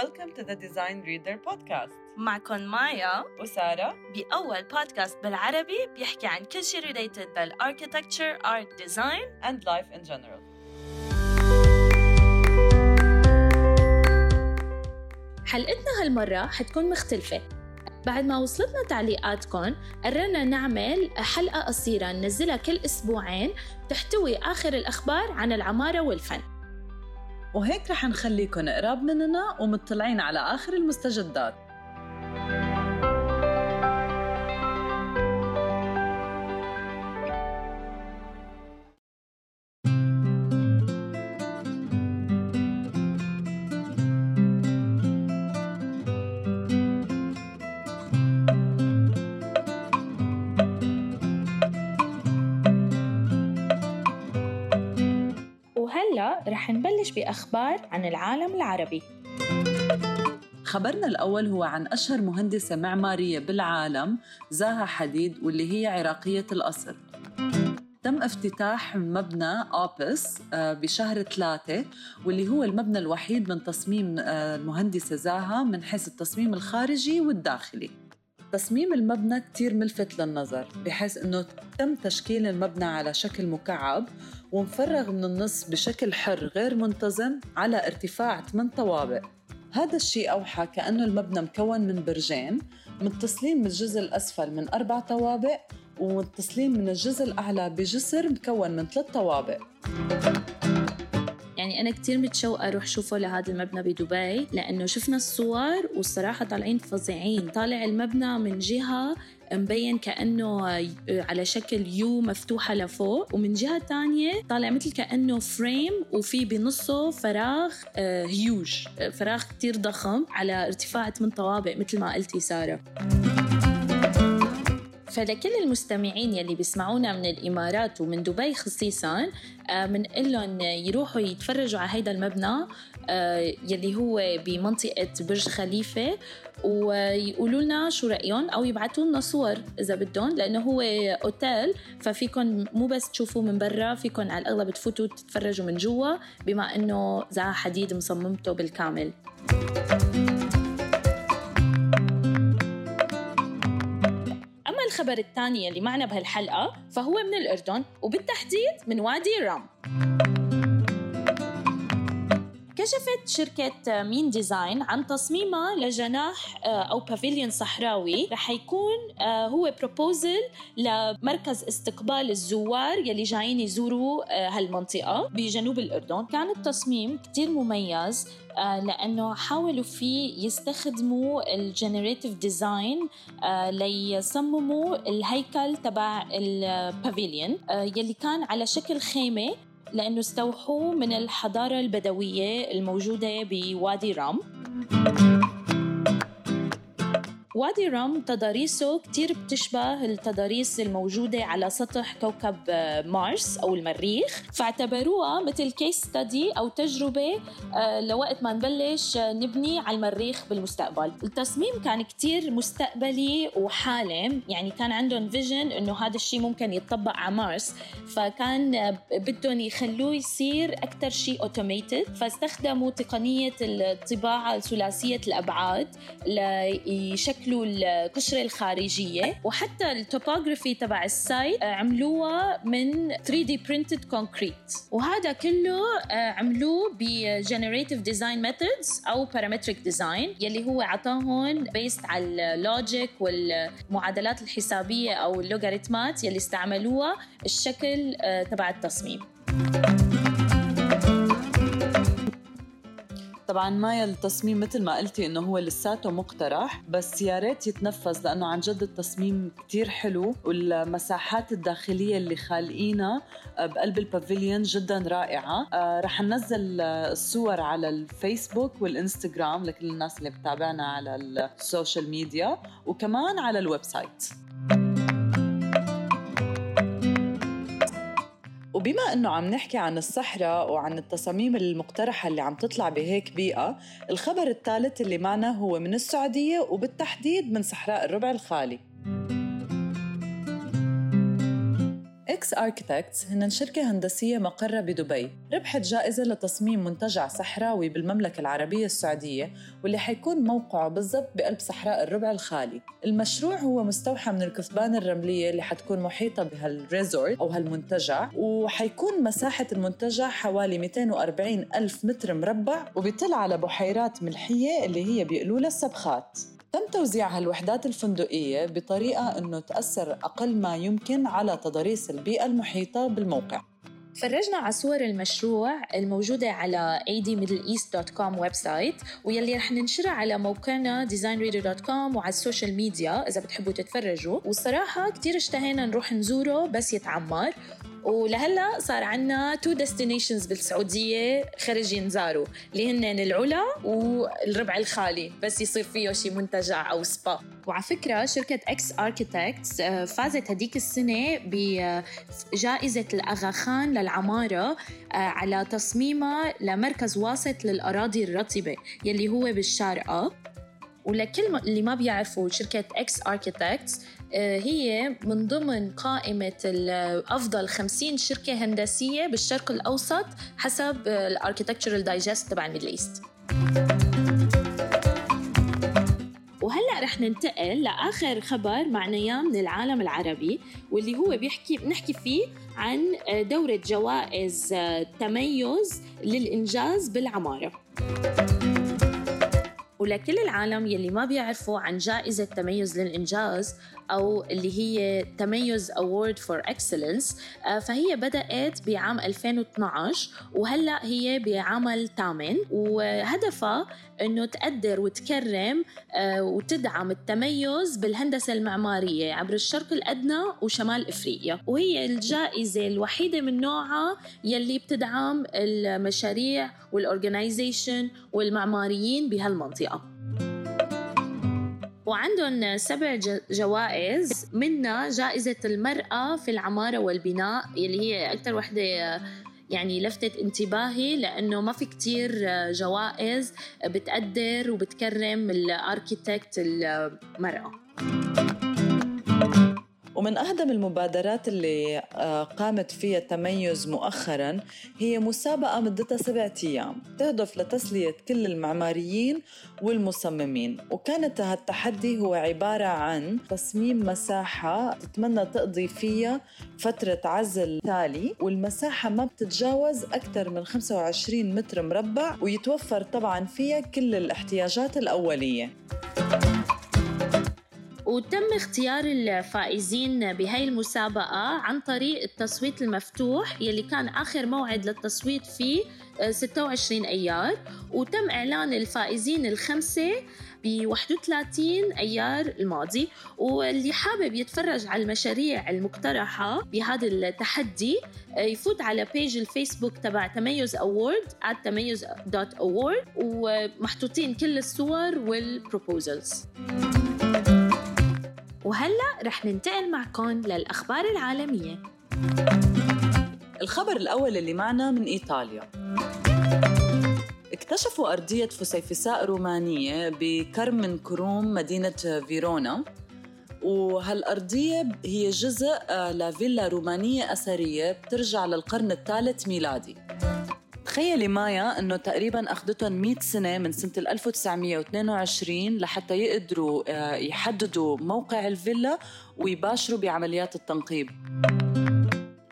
Welcome to the Design Reader podcast. معكم مايا وسارة. بأول بودكاست بالعربي بيحكي عن كل شيء related بالarchitecture, art, design. And life in general. حلقتنا هالمرة حتكون مختلفة؟ بعد ما وصلتنا تعليقاتكم قررنا نعمل حلقة قصيرة ننزلها كل أسبوعين تحتوي آخر الأخبار عن العمارة والفن. وهيك رح نخليكم قراب مننا ومطلعين على آخر المستجدات. رح نبلش بأخبار عن العالم العربي. خبرنا الأول هو عن أشهر مهندسة معمارية بالعالم زاها حديد واللي هي عراقية الأصل. تم افتتاح مبنى أوبس آه، بشهر ثلاثة واللي هو المبنى الوحيد من تصميم آه، المهندسة زاها من حيث التصميم الخارجي والداخلي. تصميم المبنى كتير ملفت للنظر بحيث إنه تم تشكيل المبنى على شكل مكعب ومفرغ من النص بشكل حر غير منتظم على ارتفاع 8 طوابق. هذا الشيء أوحى كأنه المبنى مكون من برجين متصلين من الجزء الأسفل من أربع طوابق ومتصلين من الجزء الأعلى بجسر مكون من ثلاث طوابق. يعني أنا كتير متشوقة أروح شوفه لهذا المبنى بدبي لأنه شفنا الصور والصراحة طالعين فظيعين. طالع المبنى من جهة مبين كأنه على شكل U مفتوحة لفوق ومن جهة تانية طالع مثل كأنه frame وفي بنصه فراغ هيوج فراغ كتير ضخم على ارتفاع 8 طوابق مثل ما قلتي سارة. فلكل المستمعين يلي بيسمعونا من الإمارات ومن دبي خصيصا بنقول لهم يروحوا يتفرجوا على هيدا المبنى آه، يلي هو بمنطقة برج خليفة ويقولوا لنا شو رأيهم أو يبعثوا لنا صور إذا بدهم لأنه هو أوتيل ففيكم مو بس تشوفوه من برا فيكم على الأغلب تفوتوا تتفرجوا من جوا بما إنه زها حديد مصممته بالكامل. أما الخبر الثاني اللي معنا بهالحلقة فهو من الأردن وبالتحديد من وادي رام كشفت شركة مين ديزاين عن تصميمها لجناح آه، أو pavilion صحراوي. رح يكون آه، هو proposal لمركز استقبال الزوار يلي جايين يزوروا آه، هالمنطقة بجنوب الأردن. كان التصميم كتير مميز لأنه حاولوا فيه يستخدموا ال generative design ليصمموا الهيكل تبع البافيليون يلي كان على شكل خيمة. لأنه استوحوا من الحضارة البدوية الموجودة بوادي رام. وادي رام تضاريسه كتير بتشبه التضاريس الموجودة على سطح كوكب مارس أو المريخ. فاعتبروها مثل case study أو تجربة آه، لوقت ما نبلش نبني على المريخ بالمستقبل. التصميم كان كتير مستقبلي وحالم. يعني كان عندهم vision إنه هذا الشيء ممكن يتطبق على مارس. فكان بدهم يخلوه يصير أكثر شيء automated فاستخدموا تقنية الطباعة ثلاثية الأبعاد ليشكلوا يشكلوا القشرة الخارجية وحتى ال topography تبع ال site آه، عملوها من 3D printed concrete. وهذا كله آه، عملوه ب generative design methods أو parametric design يلي هو عطاهم based على ال logic والمعادلات الحسابية أو اللوغاريتمات يلي استعملوها الشكل آه، تبع التصميم. طبعا مايا التصميم مثل ما قلتي إنه هو لساته مقترح بس يا ريت يتنفذ لأنه عن جد التصميم كتير حلو والمساحات الداخلية اللي خالقينها آه، بقلب ال pavilion جدا رائعة. آه، رح ننزل الصور على الفيسبوك والإنستغرام لكل الناس اللي بتابعنا على ال social media وكمان على ال website. وبما إنه عم نحكي عن الصحراء وعن التصاميم المقترحة اللي عم تطلع بهيك بيئة، الخبر الثالث اللي معنا هو من السعودية وبالتحديد من صحراء الربع الخالي. X Architects هن شركة هندسية مقرة بدبي. ربحت جائزة لتصميم منتجع صحراوي بالمملكة العربية السعودية واللي حيكون موقعه بالضبط بقلب صحراء الربع الخالي. المشروع هو مستوحى من الكثبان الرملية اللي حتكون محيطة بهال resort أو هالمنتجع وحيكون مساحة المنتجع حوالي 240 ألف متر مربع وبيطل على بحيرات ملحية اللي هي بيقولوا لها السبخات تم توزيع هالوحدات الفندقية بطريقة أنه تأثر أقل ما يمكن على تضاريس البيئة المحيطة بالموقع. فرجنا على صور المشروع الموجودة على admiddleeast.com website ويلي رح ننشرها على موقعنا designreader.com وعلى ال social media إذا بتحبوا تتفرجوا. والصراحة كتير اشتهينا نروح نزوره بس يتعمر. ولهلا صار عنا two destinations بالسعودية خرج ينزاروا اللي هن العلا والربع الخالي بس يصير فيه شي منتجع أو سبا. وعلى فكرة شركة X Architects آه، فازت هديك السنة بجائزه الاغا خان للعمارة آه، على تصميمها لمركز واسط للأراضي الرطبة يلي هو بالشارقة. ولكل اللي ما بيعرفوا شركة X Architects آه، هي من ضمن قائمة أفضل 50 شركة هندسية بالشرق الأوسط حسب ال Architectural Digest تبع الميدل إيست. وهلأ رح ننتقل لآخر خبر معنا من العالم العربي واللي هو بيحكي بنحكي فيه عن دورة جوائز تميز للإنجاز بالعمارة. ولكل العالم يلي ما بيعرفوا عن جائزة تميز للإنجاز أو اللي هي تميز Award for Excellence آه، فهي بدأت بعام 2012 وهلأ هي بعمل ثامن وهدفها أنه تقدر وتكرم آه، وتدعم التميز بالهندسة المعمارية عبر الشرق الأدنى وشمال إفريقيا. وهي الجائزة الوحيدة من نوعها يلي بتدعم المشاريع والأورجنايزيشن والمعماريين بهالمنطقة. وعندهم سبع جوائز منها جائزة المرأة في العمارة والبناء اللي هي أكثر وحدة يعني لفتت انتباهي لأنه ما في كتير جوائز بتقدر وبتكرم الأركيتكت المرأة. ومن أقدم المبادرات اللي آه، قامت فيها التميز مؤخرا هي مسابقة مدتها سبعة أيام تهدف لتسلية كل المعماريين والمصممين. وكانت هالتحدي هو عبارة عن تصميم مساحة تتمنى تقضي فيها فترة عزل تالي والمساحة ما بتتجاوز أكثر من 25 متر مربع ويتوفر طبعا فيها كل الاحتياجات الأولية. وتم اختيار الفائزين بهاي المسابقة عن طريق التصويت المفتوح يلي كان آخر موعد للتصويت فيه 26 أيار. وتم إعلان الفائزين الخمسة ب 31 أيار الماضي. واللي حابب يتفرج على المشاريع المقترحة بهذا التحدي يفوت على page الفيسبوك تبع تميز award تميز dot award ومحطوطين كل الصور وال proposals وهلا رح ننتقل معكم للأخبار العالمية. الخبر الأول اللي معنا من إيطاليا. اكتشفوا أرضية فسيفساء رومانية بكرم كروم مدينة فيرونا. وهالأرضية هي جزء آه، لفيلا رومانية أثرية بترجع للقرن الثالث ميلادي. تخيلي مايا إنه تقريبا اخذتهم 100 سنة من سنة 1922 لحتى يقدروا آه، يحددوا موقع الفيلا ويباشروا بعمليات التنقيب.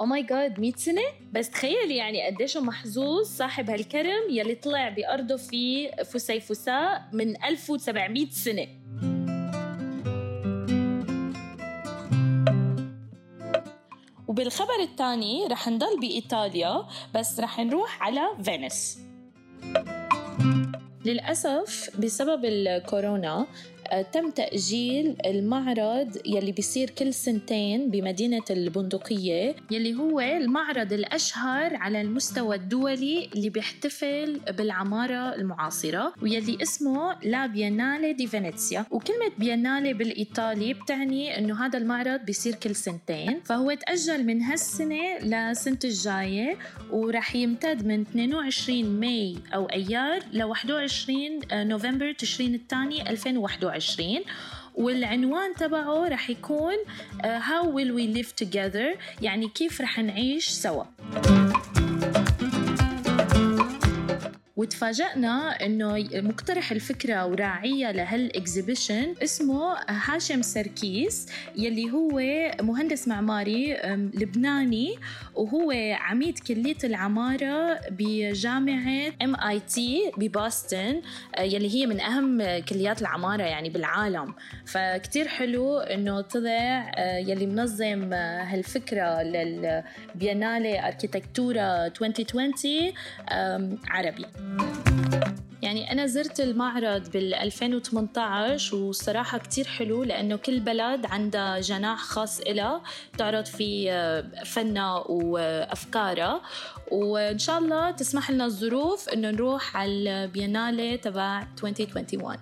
أو ماي جاد 100 سنة؟ بس تخيلي يعني قديش محظوظ صاحب هالكرم يلي طلع بأرضه في فسيفساء من 1700 سنة. وبالخبر الثاني رح نضل بإيطاليا بس رح نروح على فينيس. للأسف بسبب الكورونا تم تأجيل المعرض يلي بيصير كل سنتين بمدينة البندقية يلي هو المعرض الأشهر على المستوى الدولي اللي بيحتفل بالعمارة المعاصرة ويلي اسمه لا بيانالي دي فينيسيا وكلمة بيانالي بالإيطالي بتعني أنه هذا المعرض بيصير كل سنتين. فهو تأجل من هالسنة لسنة الجاية ورح يمتد من 22 May أو أيار ل 21 نوفمبر تشرين الثاني 2021 2020 والعنوان تبعه رح يكون uh, How will we live together يعني كيف رح نعيش سوا؟ وتفاجأنا إنه مقترح الفكرة وراعية لهال exhibition اسمه هاشم سركيس يلي هو مهندس معماري لبناني وهو عميد كلية العمارة بجامعة ام اي تي ببoston يلي هي من أهم كليات العمارة يعني بالعالم. فكتير حلو إنه طلع يلي منظم هالفكرة للبيانالي اركيتكتورة 2020 عربي. يعني أنا زرت المعرض بال 2018 وصراحة كتير حلو لأنه كل بلد عندها جناح خاص إلها تعرض فيه فنها وأفكارها وإن شاء الله تسمح لنا الظروف إنه نروح على البيانالي تبع 2021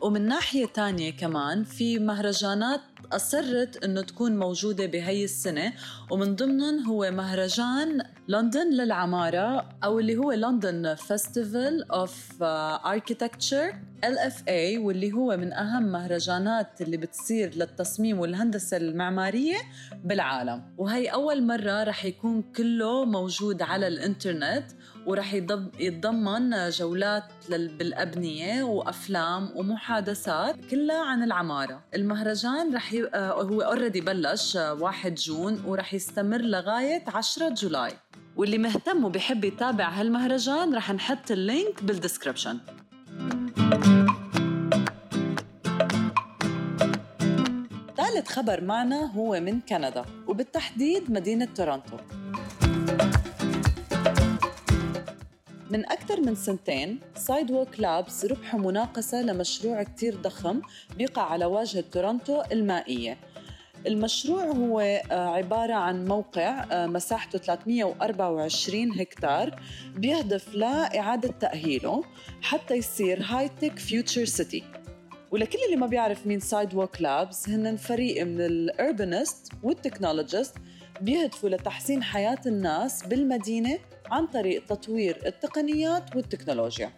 ومن ناحية تانية كمان في مهرجانات أصرت أنه تكون موجودة بهي السنة ومن ضمنهم هو مهرجان لندن للعمارة أو اللي هو لندن فيستيفال أوف أركيتكتشر LFA واللي هو من أهم مهرجانات اللي بتصير للتصميم والهندسة المعمارية بالعالم. وهي أول مرة رح يكون كله موجود على الإنترنت. ورح يتضمن جولات بالأبنية وأفلام ومحادثات كلها عن العمارة. المهرجان رح ي... هو already بلش 1 June ورح يستمر لغاية 10 July. واللي مهتم وبحب يتابع هالمهرجان رح نحط ال link بال description ثالث خبر معنا هو من كندا وبالتحديد مدينة تورونتو. من أكثر من سنتين Sidewalk Labs ربحوا مناقصة لمشروع كتير ضخم بيقع على واجهة تورونتو المائية. المشروع هو عبارة عن موقع مساحته 324 هكتار بيهدف لإعادة تأهيله حتى يصير high tech future city ولكل اللي ما بيعرف مين Sidewalk Labs هن فريق من ال urbanists وال technologists بيهدفوا لتحسين حياة الناس بالمدينة عن طريق تطوير التقنيات والتكنولوجيا.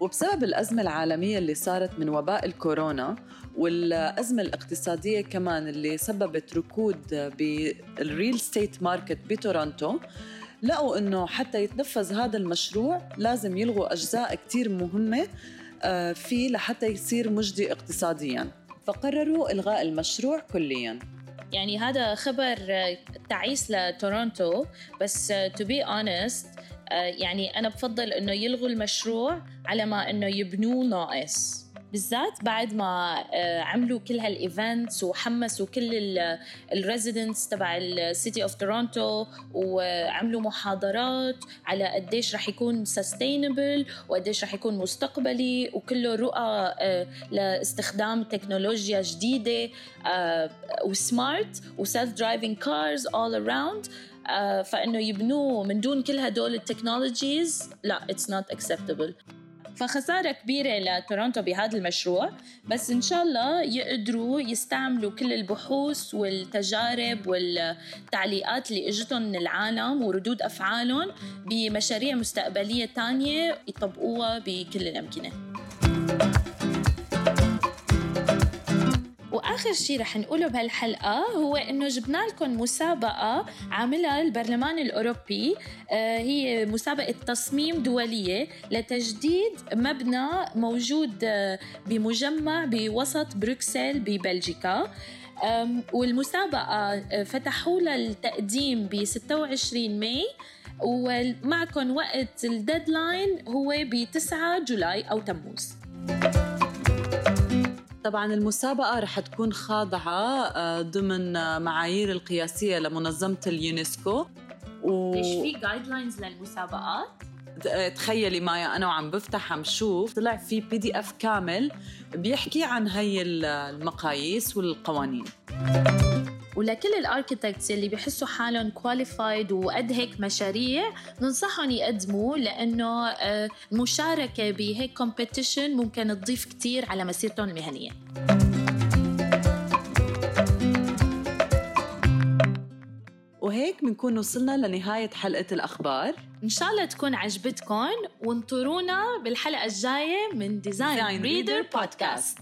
وبسبب الأزمة العالمية اللي صارت من وباء الكورونا والأزمة الاقتصادية كمان اللي سببت ركود بال real estate market بتورونتو لقوا إنه حتى يتنفذ هذا المشروع لازم يلغوا أجزاء كتير مهمة آه، فيه لحتى يصير مجدي اقتصاديا. فقرروا إلغاء المشروع كليا. يعني هذا خبر تعيس لتورونتو. بس to be honest يعني أنا بفضل إنه يلغوا المشروع على ما إنه يبنوه ناقص. بالذات بعد ما آه، عملوا كل هال events وحمسوا كل ال residents تبع ال city of Toronto وعملوا محاضرات على قديش رح يكون sustainable وقديش رح يكون مستقبلي وكله رؤى آه، لاستخدام تكنولوجيا جديدة آه، و smart و self-driving cars all around فإنه يبنوه من دون كل هدول ال technologies لا it's not acceptable فخسارة كبيرة لتورونتو بهذا المشروع بس إن شاء الله يقدروا يستعملوا كل البحوث والتجارب والتعليقات اللي إجتهم من العالم وردود أفعالهم بمشاريع مستقبلية تانية يطبقوها بكل الأمكنة. واخر شيء رح نقوله بهالحلقة هو إنه جبنا لكم مسابقة عاملها البرلمان الأوروبي آه، هي مسابقة تصميم دولية لتجديد مبنى موجود آه، بمجمع بوسط بروكسل ببلجيكا. والمسابقة آه، فتحوا لها التقديم ب 26 May. ومعكم وقت ال deadline هو ب 9 July أو تموز. طبعا المسابقة رح تكون خاضعة آه، ضمن معايير القياسية لمنظمة اليونسكو و... ليش في guidelines للمسابقات؟ آه، تخيلي مايا أنا وعم بفتح عم شوف طلع في PDF كامل بيحكي عن هي المقاييس والقوانين ولكل ال architects اللي بيحسوا حالهم qualified وقد هيك مشاريع ننصحهم يقدموا لأنه المشاركه آه، بهيك competition ممكن تضيف كتير على مسيرتهم المهنية. وهيك بنكون وصلنا لنهاية حلقة الأخبار. إن شاء الله تكون عجبتكم وانطرونا بالحلقة الجاية من Design Reader Podcast